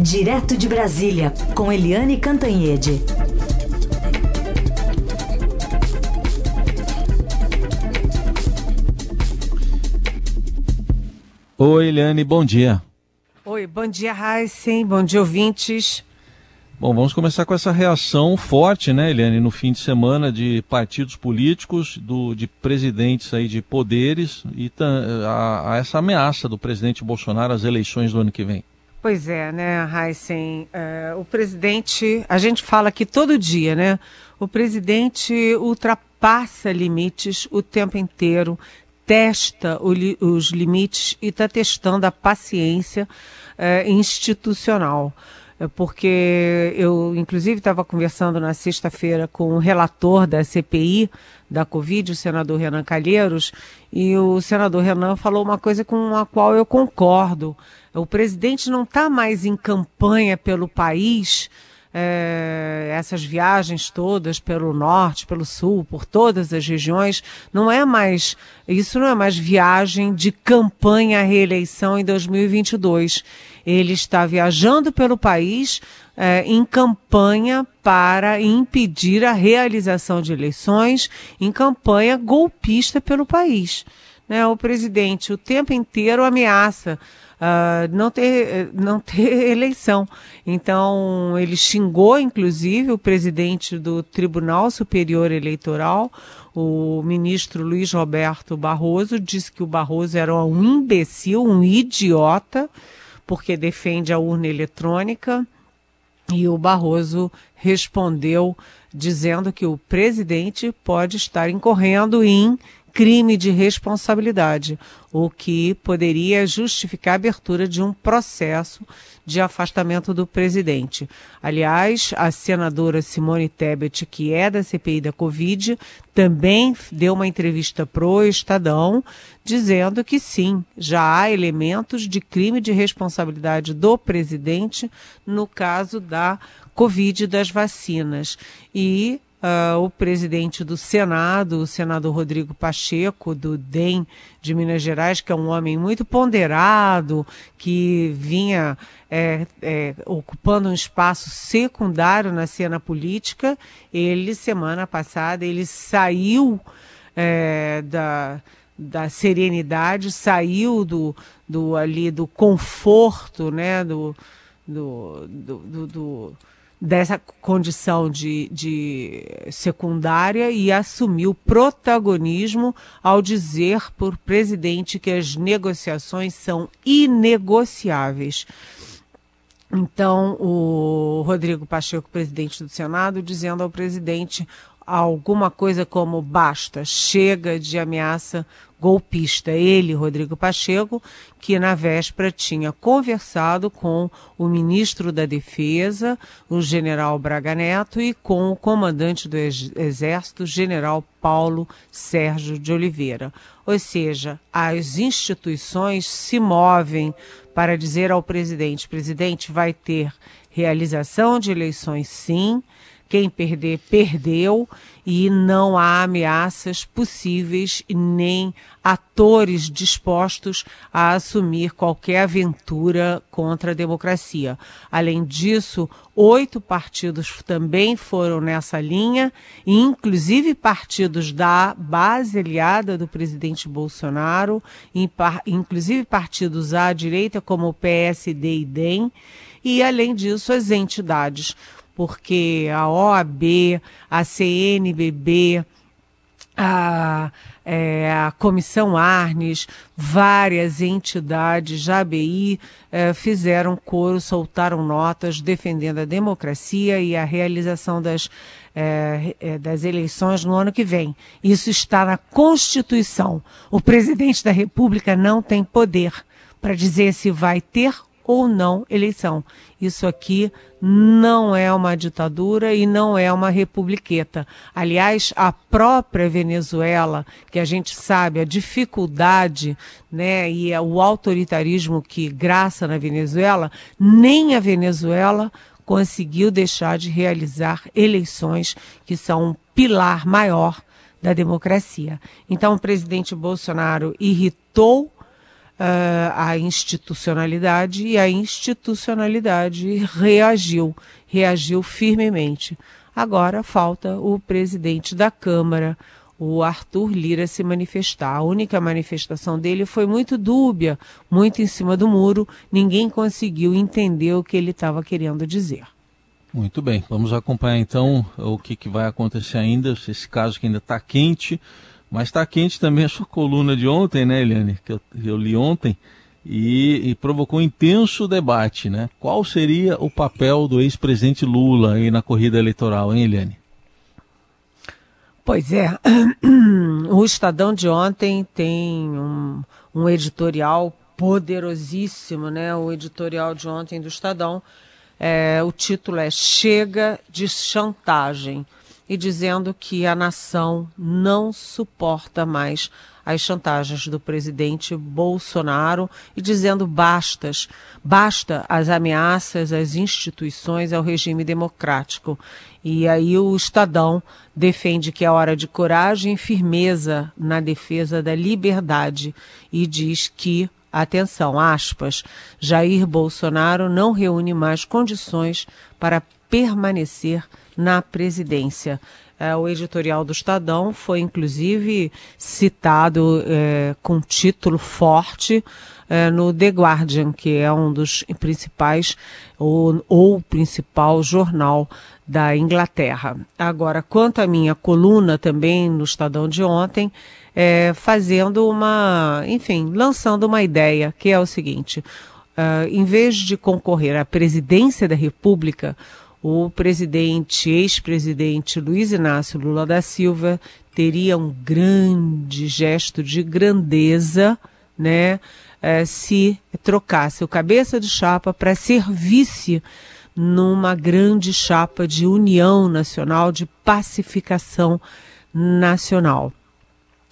Direto de Brasília, com Eliane Cantanhede. Oi, Eliane, bom dia. Oi, bom dia, Heisen, bom dia, ouvintes. Bom, vamos começar com essa reação forte, né, Eliane, no fim de semana de partidos políticos, do, de presidentes aí de poderes e a, a essa ameaça do presidente Bolsonaro às eleições do ano que vem. Pois é, né, Heisen? É, o presidente, a gente fala aqui todo dia, né? O presidente ultrapassa limites o tempo inteiro, testa o, os limites e está testando a paciência é, institucional. É porque eu, inclusive, estava conversando na sexta-feira com o relator da CPI da Covid, o senador Renan Calheiros, e o senador Renan falou uma coisa com a qual eu concordo. O presidente não está mais em campanha pelo país é, essas viagens todas pelo norte, pelo sul, por todas as regiões, não é mais, isso não é mais viagem de campanha à reeleição em 2022. Ele está viajando pelo país é, em campanha para impedir a realização de eleições, em campanha golpista pelo país. Né? O presidente o tempo inteiro ameaça uh, não, ter, não ter eleição. Então, ele xingou, inclusive, o presidente do Tribunal Superior Eleitoral, o ministro Luiz Roberto Barroso, disse que o Barroso era um imbecil, um idiota, porque defende a urna eletrônica. E o Barroso respondeu dizendo que o presidente pode estar incorrendo em crime de responsabilidade, o que poderia justificar a abertura de um processo de afastamento do presidente. Aliás, a senadora Simone Tebet, que é da CPI da Covid, também deu uma entrevista pro Estadão, dizendo que sim, já há elementos de crime de responsabilidade do presidente no caso da Covid das vacinas. E Uh, o presidente do Senado, o senador Rodrigo Pacheco, do DEM de Minas Gerais, que é um homem muito ponderado, que vinha é, é, ocupando um espaço secundário na cena política, ele, semana passada, ele saiu é, da, da serenidade, saiu do, do, ali, do conforto, né, do, do, do, do, dessa condição de, de secundária e assumiu protagonismo ao dizer por presidente que as negociações são inegociáveis. Então, o Rodrigo Pacheco, presidente do Senado, dizendo ao presidente alguma coisa como basta, chega de ameaça golpista. Ele, Rodrigo Pacheco, que na véspera tinha conversado com o ministro da Defesa, o general Braga Neto, e com o comandante do Exército, general Paulo Sérgio de Oliveira. Ou seja, as instituições se movem para dizer ao presidente: presidente, vai ter realização de eleições sim quem perder, perdeu e não há ameaças possíveis nem atores dispostos a assumir qualquer aventura contra a democracia. Além disso, oito partidos também foram nessa linha, inclusive partidos da base aliada do presidente Bolsonaro, inclusive partidos à direita como o PSD e DEM, e além disso as entidades porque a OAB, a CNBB, a, é, a Comissão Arnes, várias entidades da ABI é, fizeram coro, soltaram notas defendendo a democracia e a realização das, é, é das eleições no ano que vem. Isso está na Constituição. O presidente da República não tem poder para dizer se vai ter ou não eleição. Isso aqui não é uma ditadura e não é uma republiqueta. Aliás, a própria Venezuela, que a gente sabe a dificuldade né, e é o autoritarismo que graça na Venezuela, nem a Venezuela conseguiu deixar de realizar eleições que são um pilar maior da democracia. Então, o presidente Bolsonaro irritou uh, institucionalidade e a institucionalidade reagiu, reagiu firmemente. Agora falta o presidente da Câmara, o Arthur Lira, se manifestar. A única manifestação dele foi muito dúbia, muito em cima do muro, ninguém conseguiu entender o que ele estava querendo dizer. Muito bem, vamos acompanhar então o que, que vai acontecer ainda, esse caso que ainda está quente, mas está quente também a sua coluna de ontem, né, Eliane, que eu, eu li ontem, e, e, provocou um intenso debate, né? Qual seria o papel do ex-presidente Lula aí na corrida eleitoral, hein, Eliane? Pois é, o Estadão de ontem tem um, um editorial poderosíssimo, né? O editorial de ontem do Estadão, é, o título é Chega de Chantagem e dizendo que a nação não suporta mais as chantagens do presidente Bolsonaro e dizendo bastas, basta as ameaças às instituições, ao regime democrático. E aí o Estadão defende que é hora de coragem e firmeza na defesa da liberdade e diz que atenção, aspas, Jair Bolsonaro não reúne mais condições para permanecer na presidência. É, o editorial do Estadão foi, inclusive, citado é, com título forte é, no The Guardian, que é um dos principais, ou, ou principal jornal da Inglaterra. Agora, quanto à minha coluna também no Estadão de ontem, é, fazendo uma, enfim, lançando uma ideia, que é o seguinte: uh, em vez de concorrer à presidência da República, o presidente, ex-presidente Luiz Inácio Lula da Silva teria um grande gesto de grandeza, né, eh, se trocasse o cabeça de chapa para ser vice numa grande chapa de união nacional, de pacificação nacional.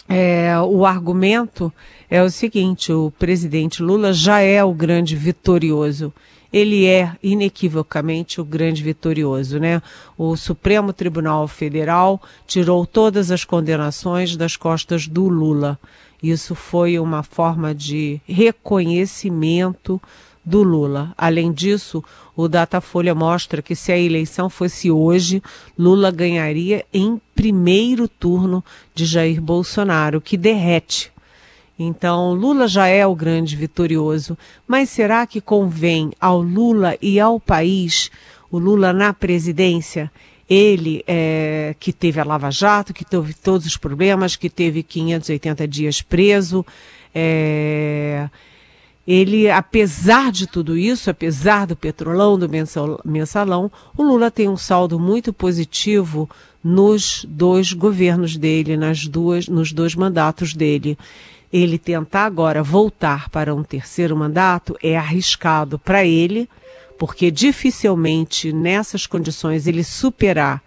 É, o argumento é o seguinte: o presidente Lula já é o grande vitorioso ele é inequivocamente o grande vitorioso, né? O Supremo Tribunal Federal tirou todas as condenações das costas do Lula. Isso foi uma forma de reconhecimento do Lula. Além disso, o Datafolha mostra que se a eleição fosse hoje, Lula ganharia em primeiro turno de Jair Bolsonaro, que derrete. Então, Lula já é o grande vitorioso, mas será que convém ao Lula e ao país, o Lula na presidência, ele é, que teve a Lava Jato, que teve todos os problemas, que teve 580 dias preso, é, ele, apesar de tudo isso, apesar do petrolão, do mensalão, o Lula tem um saldo muito positivo nos dois governos dele, nas duas, nos dois mandatos dele. Ele tentar agora voltar para um terceiro mandato é arriscado para ele, porque dificilmente nessas condições ele superar,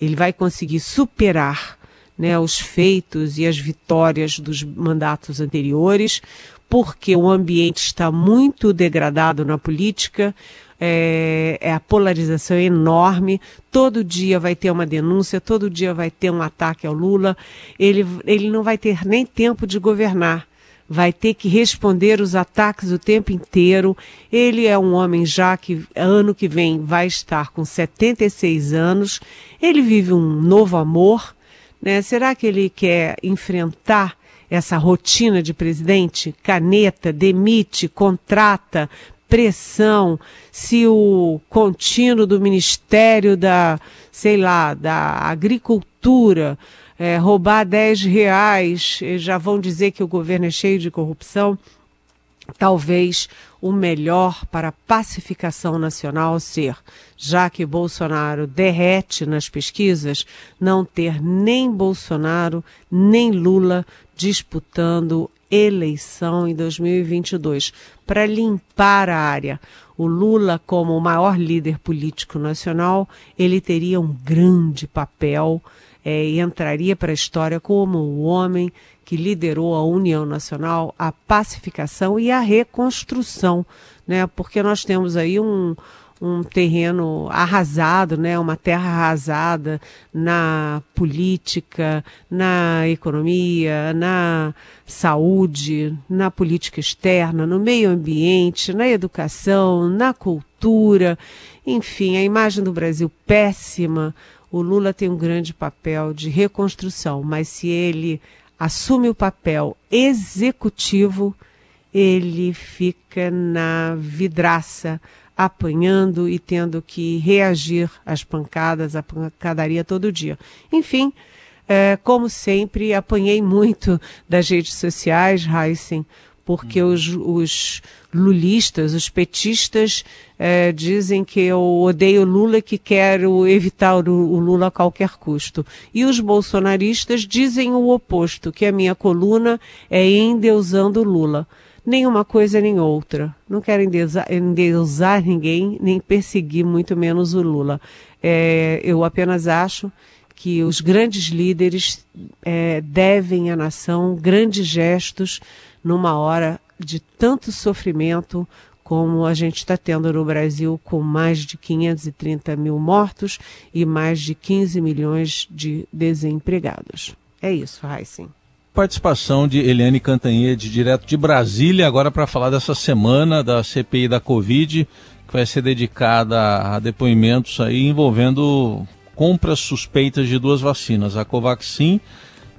ele vai conseguir superar né, os feitos e as vitórias dos mandatos anteriores, porque o ambiente está muito degradado na política, é, é, a polarização é enorme. Todo dia vai ter uma denúncia, todo dia vai ter um ataque ao Lula. Ele, ele não vai ter nem tempo de governar. Vai ter que responder os ataques o tempo inteiro. Ele é um homem já que ano que vem vai estar com 76 anos. Ele vive um novo amor. Né? Será que ele quer enfrentar essa rotina de presidente? Caneta, demite, contrata, pressão, se o contínuo do Ministério da, sei lá, da Agricultura é, roubar 10 reais, já vão dizer que o governo é cheio de corrupção. Talvez o melhor para a pacificação nacional ser, já que Bolsonaro derrete nas pesquisas, não ter nem Bolsonaro nem Lula disputando eleição em 2022 para limpar a área. O Lula, como o maior líder político nacional, ele teria um grande papel é, e entraria para a história como o homem que liderou a União Nacional, a pacificação e a reconstrução, né? Porque nós temos aí um, um terreno arrasado, né, uma terra arrasada na política, na economia, na saúde, na política externa, no meio ambiente, na educação, na cultura, enfim, a imagem do Brasil péssima. O Lula tem um grande papel de reconstrução, mas se ele assume o papel executivo, ele fica na vidraça apanhando e tendo que reagir às pancadas, à pancadaria todo dia. Enfim, é, como sempre, apanhei muito das redes sociais, Heisen, porque uhum. os, os, lulistas, os petistas, é, dizem que eu odeio Lula e que quero evitar o, o Lula a qualquer custo. E os bolsonaristas dizem o oposto, que a minha coluna é endeusando Lula nem uma coisa nem outra. Não quero endeusar, ninguém, nem perseguir muito menos o Lula. É, eu apenas acho que os grandes líderes é, devem à nação grandes gestos numa hora de tanto sofrimento como a gente está tendo no Brasil, com mais de 530 mil mortos e mais de 15 milhões de desempregados. É isso, Heissing participação de Eliane Cantanhede, direto de Brasília, agora para falar dessa semana da CPI da Covid, que vai ser dedicada a depoimentos aí envolvendo compras suspeitas de duas vacinas, a Covaxin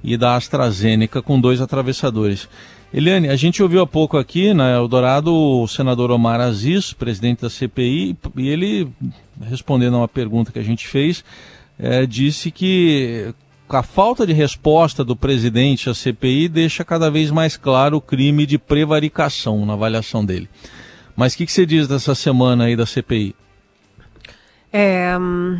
e da AstraZeneca, com dois atravessadores. Eliane, a gente ouviu há pouco aqui na Eldorado o senador Omar Aziz, presidente da CPI, e ele, respondendo a uma pergunta que a gente fez, é, disse que a falta de resposta do presidente à CPI deixa cada vez mais claro o crime de prevaricação na avaliação dele. Mas o que, que, você diz dessa semana aí da CPI? É,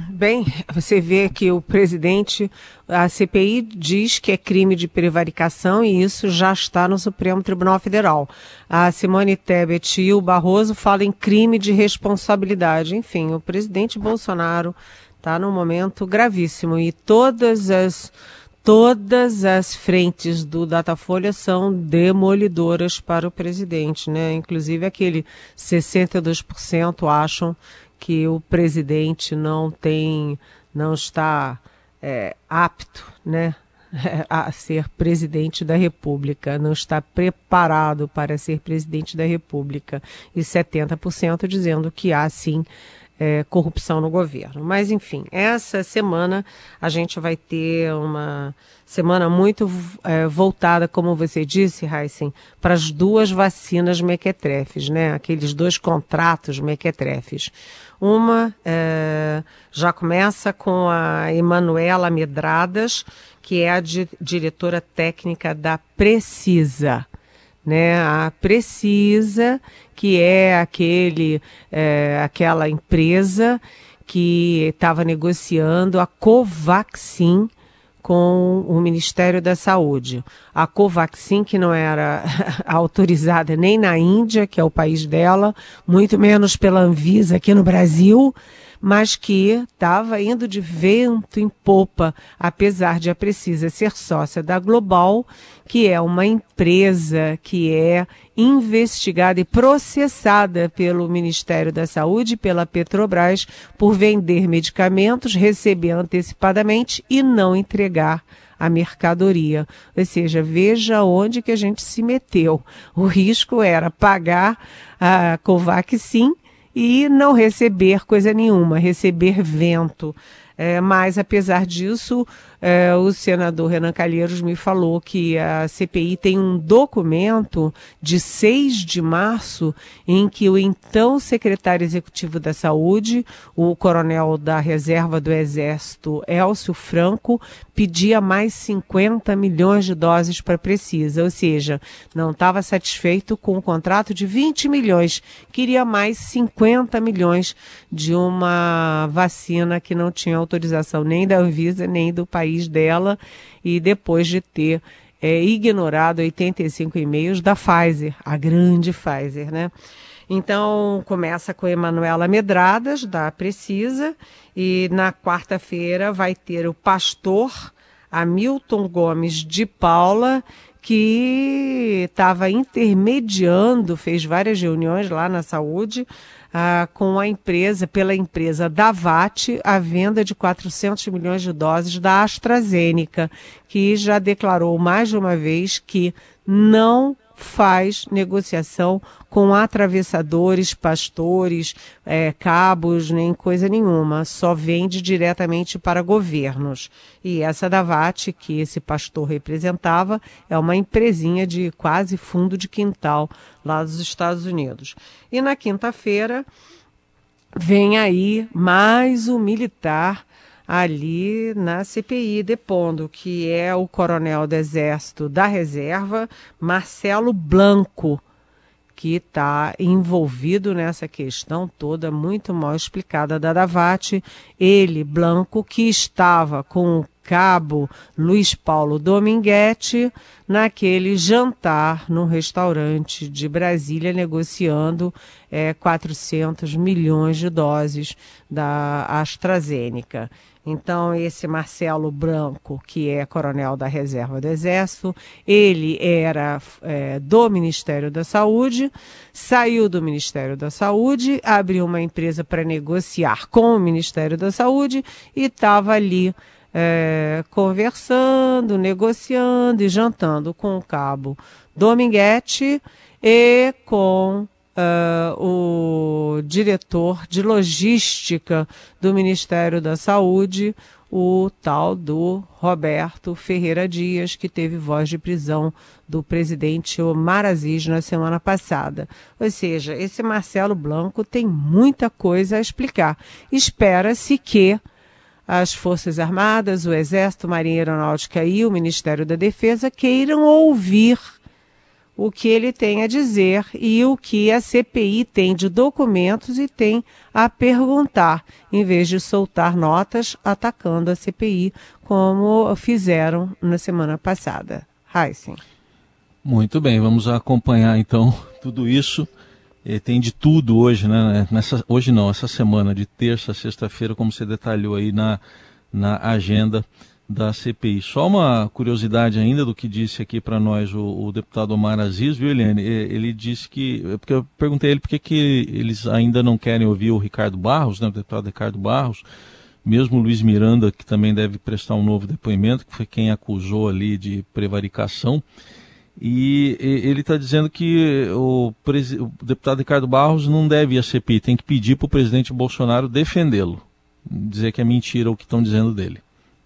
bem, você vê que o presidente, a CPI diz que é crime de prevaricação e isso já está no Supremo Tribunal Federal. A Simone Tebet e o Barroso falam em crime de responsabilidade. Enfim, o presidente Bolsonaro está num momento gravíssimo e todas as todas as frentes do Datafolha são demolidoras para o presidente, né? Inclusive aquele 62% acham que o presidente não tem, não está é, apto, né? a ser presidente da República, não está preparado para ser presidente da República. E 70% dizendo que há sim é, corrupção no governo. Mas, enfim, essa semana a gente vai ter uma semana muito é, voltada, como você disse, Heisen, para as duas vacinas mequetrefes, né? Aqueles dois contratos mequetrefes. Uma é, já começa com a Emanuela Medradas, que é a di diretora técnica da Precisa né? A Precisa, que é aquele, é, aquela empresa que estava negociando a Covaxin com o Ministério da Saúde. A Covaxin, que não era autorizada nem na Índia, que é o país dela, muito menos pela Anvisa aqui no Brasil, mas que estava indo de vento em popa, apesar de a Precisa ser sócia da Global, que é uma empresa que é investigada e processada pelo Ministério da Saúde e pela Petrobras por vender medicamentos, receber antecipadamente e não entregar a mercadoria. Ou seja, veja onde que a gente se meteu. O risco era pagar a Covaxin e não receber coisa nenhuma, receber vento. É, mas, apesar disso, é, o senador Renan Calheiros me falou que a CPI tem um documento de 6 de março em que o então secretário executivo da Saúde, o coronel da reserva do Exército, Elcio Franco, pedia mais 50 milhões de doses para Precisa, ou seja, não estava satisfeito com o contrato de 20 milhões, queria mais 50 milhões de uma vacina que não tinha autorização nem da Anvisa nem do país país dela e depois de ter é, ignorado 85 e-mails da Pfizer, a grande Pfizer, né? Então, começa com Emanuela Medradas, da Precisa, e na quarta-feira vai ter o pastor Hamilton Gomes de Paula, que estava intermediando, fez várias reuniões lá na saúde, ah, com a empresa, pela empresa Davat, a venda de 400 milhões de doses da AstraZeneca, que já declarou mais de uma vez que não faz negociação com atravessadores, pastores, é, cabos, nem coisa nenhuma. Só vende diretamente para governos. E essa da VAT, que esse pastor representava, é uma empresinha de quase fundo de quintal lá dos Estados Unidos. E na quinta-feira vem aí mais um militar ali na CPI depondo, que é o coronel do Exército da Reserva, Marcelo Blanco, que está envolvido nessa questão toda, muito mal explicada da Davate. Ele, Blanco, que estava com o cabo Luiz Paulo Dominguete naquele jantar no restaurante de Brasília, negociando é, 400 milhões de doses da AstraZeneca. Então, esse Marcelo Branco, que é coronel da reserva do Exército, ele era é, do Ministério da Saúde, saiu do Ministério da Saúde, abriu uma empresa para negociar com o Ministério da Saúde e estava ali é, conversando, negociando e jantando com o cabo Dominguete e com Uh, o diretor de logística do Ministério da Saúde, o tal do Roberto Ferreira Dias, que teve voz de prisão do presidente Omar Aziz na semana passada. Ou seja, esse Marcelo Blanco tem muita coisa a explicar. Espera-se que as Forças Armadas, o Exército, Marinha Aeronáutica e o Ministério da Defesa queiram ouvir o que ele tem a dizer e o que a CPI tem de documentos e tem a perguntar, em vez de soltar notas atacando a CPI, como fizeram na semana passada. Heisen. Muito bem, vamos acompanhar então tudo isso. E tem de tudo hoje, né? Nessa, hoje não, essa semana, de terça a sexta-feira, como você detalhou aí na, na agenda da CPI. Só uma curiosidade ainda do que disse aqui para nós o, o, deputado Omar Aziz, viu, Eliane? Ele disse que, porque eu perguntei ele por que eles ainda não querem ouvir o Ricardo Barros, né, o deputado Ricardo Barros, mesmo o Luiz Miranda, que também deve prestar um novo depoimento, que foi quem acusou ali de prevaricação. E, e ele está dizendo que o, o, deputado Ricardo Barros não deve ir à CPI, tem que pedir para o presidente Bolsonaro defendê-lo, dizer que é mentira o que estão dizendo dele.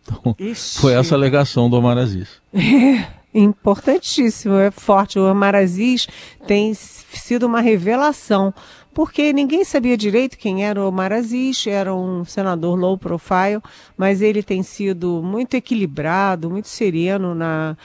Então, foi essa alegação do Omar Aziz. É, importantíssimo, é forte. O Omar Aziz tem sido uma revelação, porque ninguém sabia direito quem era o Omar Aziz, era um senador low profile, mas ele tem sido muito equilibrado, muito sereno na,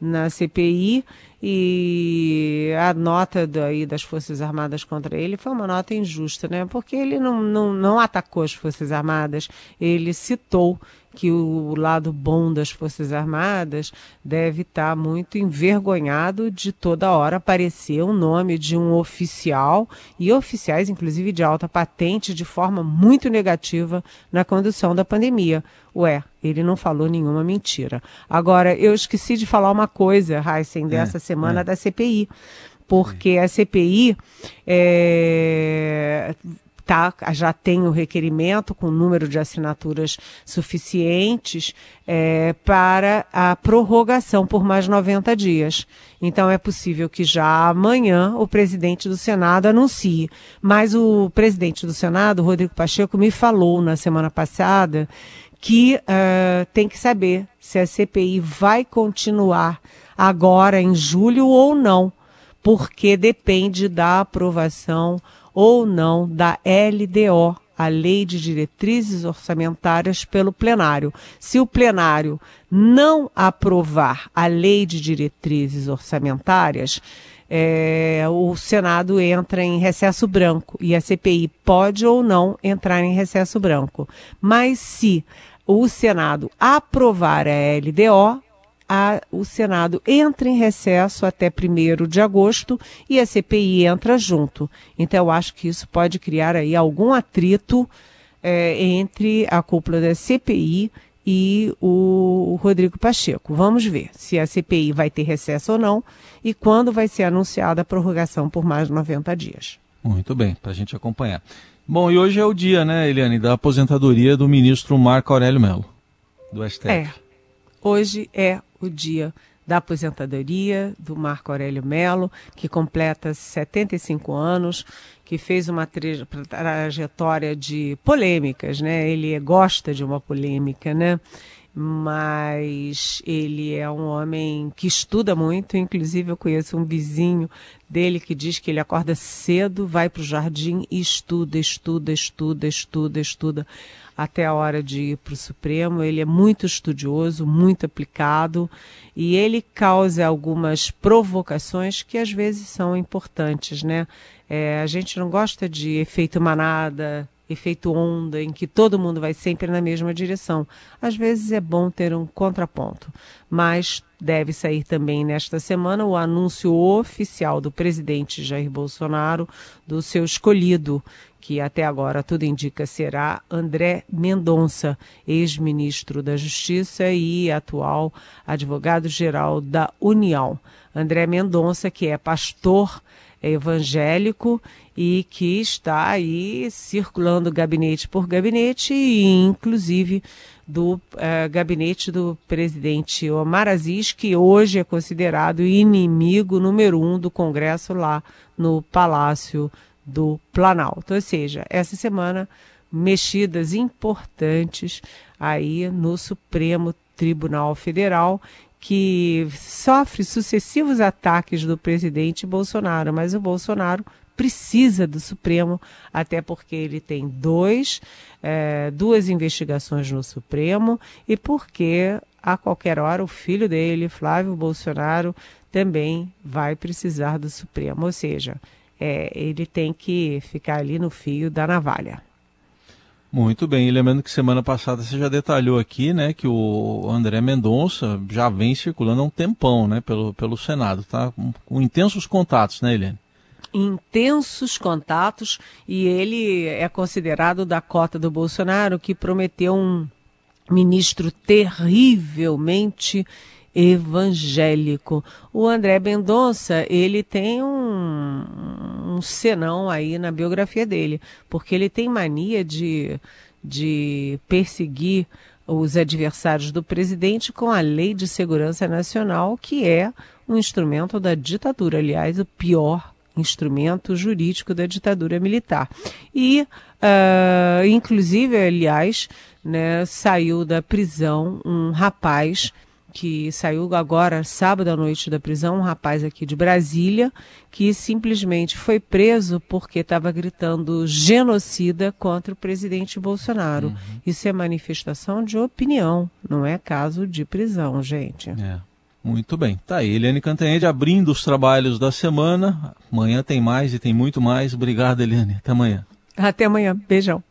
na CPI e a nota daí das Forças Armadas contra ele foi uma nota injusta, né? Porque ele não, não, não atacou as Forças Armadas, ele citou que o lado bom das Forças Armadas deve estar muito envergonhado de toda hora aparecer o nome de um oficial e oficiais, inclusive de alta patente, de forma muito negativa na condução da pandemia. Ué, ele não falou nenhuma mentira. Agora, eu esqueci de falar uma coisa, Heisen, dessa é, semana é. da CPI. Porque a CPI é, tá, já tem o requerimento com número de assinaturas suficientes é, para a prorrogação por mais 90 dias. Então é possível que já amanhã o presidente do Senado anuncie. Mas o presidente do Senado, Rodrigo Pacheco, me falou na semana passada que uh, tem que saber se a CPI vai continuar agora em julho ou não, porque depende da aprovação ou não da LDO, a Lei de Diretrizes Orçamentárias, pelo plenário. Se o plenário não aprovar a Lei de Diretrizes Orçamentárias, é, o Senado entra em recesso branco e a CPI pode ou não entrar em recesso branco. Mas se o Senado aprovar a LDO, a, o Senado entra em recesso até 1 de agosto e a CPI entra junto. Então, eu acho que isso pode criar aí algum atrito é, entre a cúpula da CPI e o Rodrigo Pacheco. Vamos ver se a CPI vai ter recesso ou não e quando vai ser anunciada a prorrogação por mais de 90 dias. Muito bem, para a gente acompanhar. Bom, e hoje é o dia, né, Eliane, da aposentadoria do ministro Marco Aurélio Mello, do STF. É, hoje é o dia da aposentadoria do Marco Aurélio Mello, que completa 75 anos, que fez uma trajetória de polêmicas, né? Ele gosta de uma polêmica, né? Mas ele é um homem que estuda muito, inclusive eu conheço um vizinho dele que diz que ele acorda cedo, vai para o jardim e estuda, estuda, estuda, estuda, estuda até a hora de ir para o Supremo. Ele é muito estudioso, muito aplicado e ele causa algumas provocações que às vezes são importantes, né? É, a gente não gosta de efeito manada, efeito onda, em que todo mundo vai sempre na mesma direção. Às vezes é bom ter um contraponto, mas deve sair também nesta semana o anúncio oficial do presidente Jair Bolsonaro do seu escolhido, que até agora tudo indica será André Mendonça, ex-ministro da Justiça e atual advogado-geral da União. André Mendonça, que é pastor evangélico e que está aí circulando gabinete por gabinete e inclusive do uh, gabinete do presidente Omar Aziz, que hoje é considerado inimigo número um do Congresso lá no Palácio do Planalto. Ou seja, essa semana mexidas importantes aí no Supremo Tribunal Federal que sofre sucessivos ataques do presidente Bolsonaro, mas o Bolsonaro precisa do Supremo, até porque ele tem dois, é, duas investigações no Supremo e porque a qualquer hora o filho dele, Flávio Bolsonaro, também vai precisar do Supremo. Ou seja, é, ele tem que ficar ali no fio da navalha. Muito bem, e lembrando que semana passada você já detalhou aqui, né, que o André Mendonça já vem circulando há um tempão, né, pelo, pelo Senado, tá? Com, com intensos contatos, né, Helene? Intensos contatos, e ele é considerado da cota do Bolsonaro, que prometeu um ministro terrivelmente evangélico. O André Mendonça, ele tem um, um senão aí na biografia dele, porque ele tem mania de, de perseguir os adversários do presidente com a Lei de Segurança Nacional, que é um instrumento da ditadura, aliás, o pior instrumento jurídico da ditadura militar. E, uh, inclusive, aliás, né, saiu da prisão um rapaz que saiu agora sábado à noite da prisão, um rapaz aqui de Brasília, que simplesmente foi preso porque estava gritando genocida contra o presidente Bolsonaro. Uhum. Isso é manifestação de opinião, não é caso de prisão, gente. É. Muito bem. Tá aí, Eliane Cantanhede abrindo os trabalhos da semana. Amanhã tem mais e tem muito mais. Obrigado, Eliane. Até amanhã. Até amanhã. Beijão.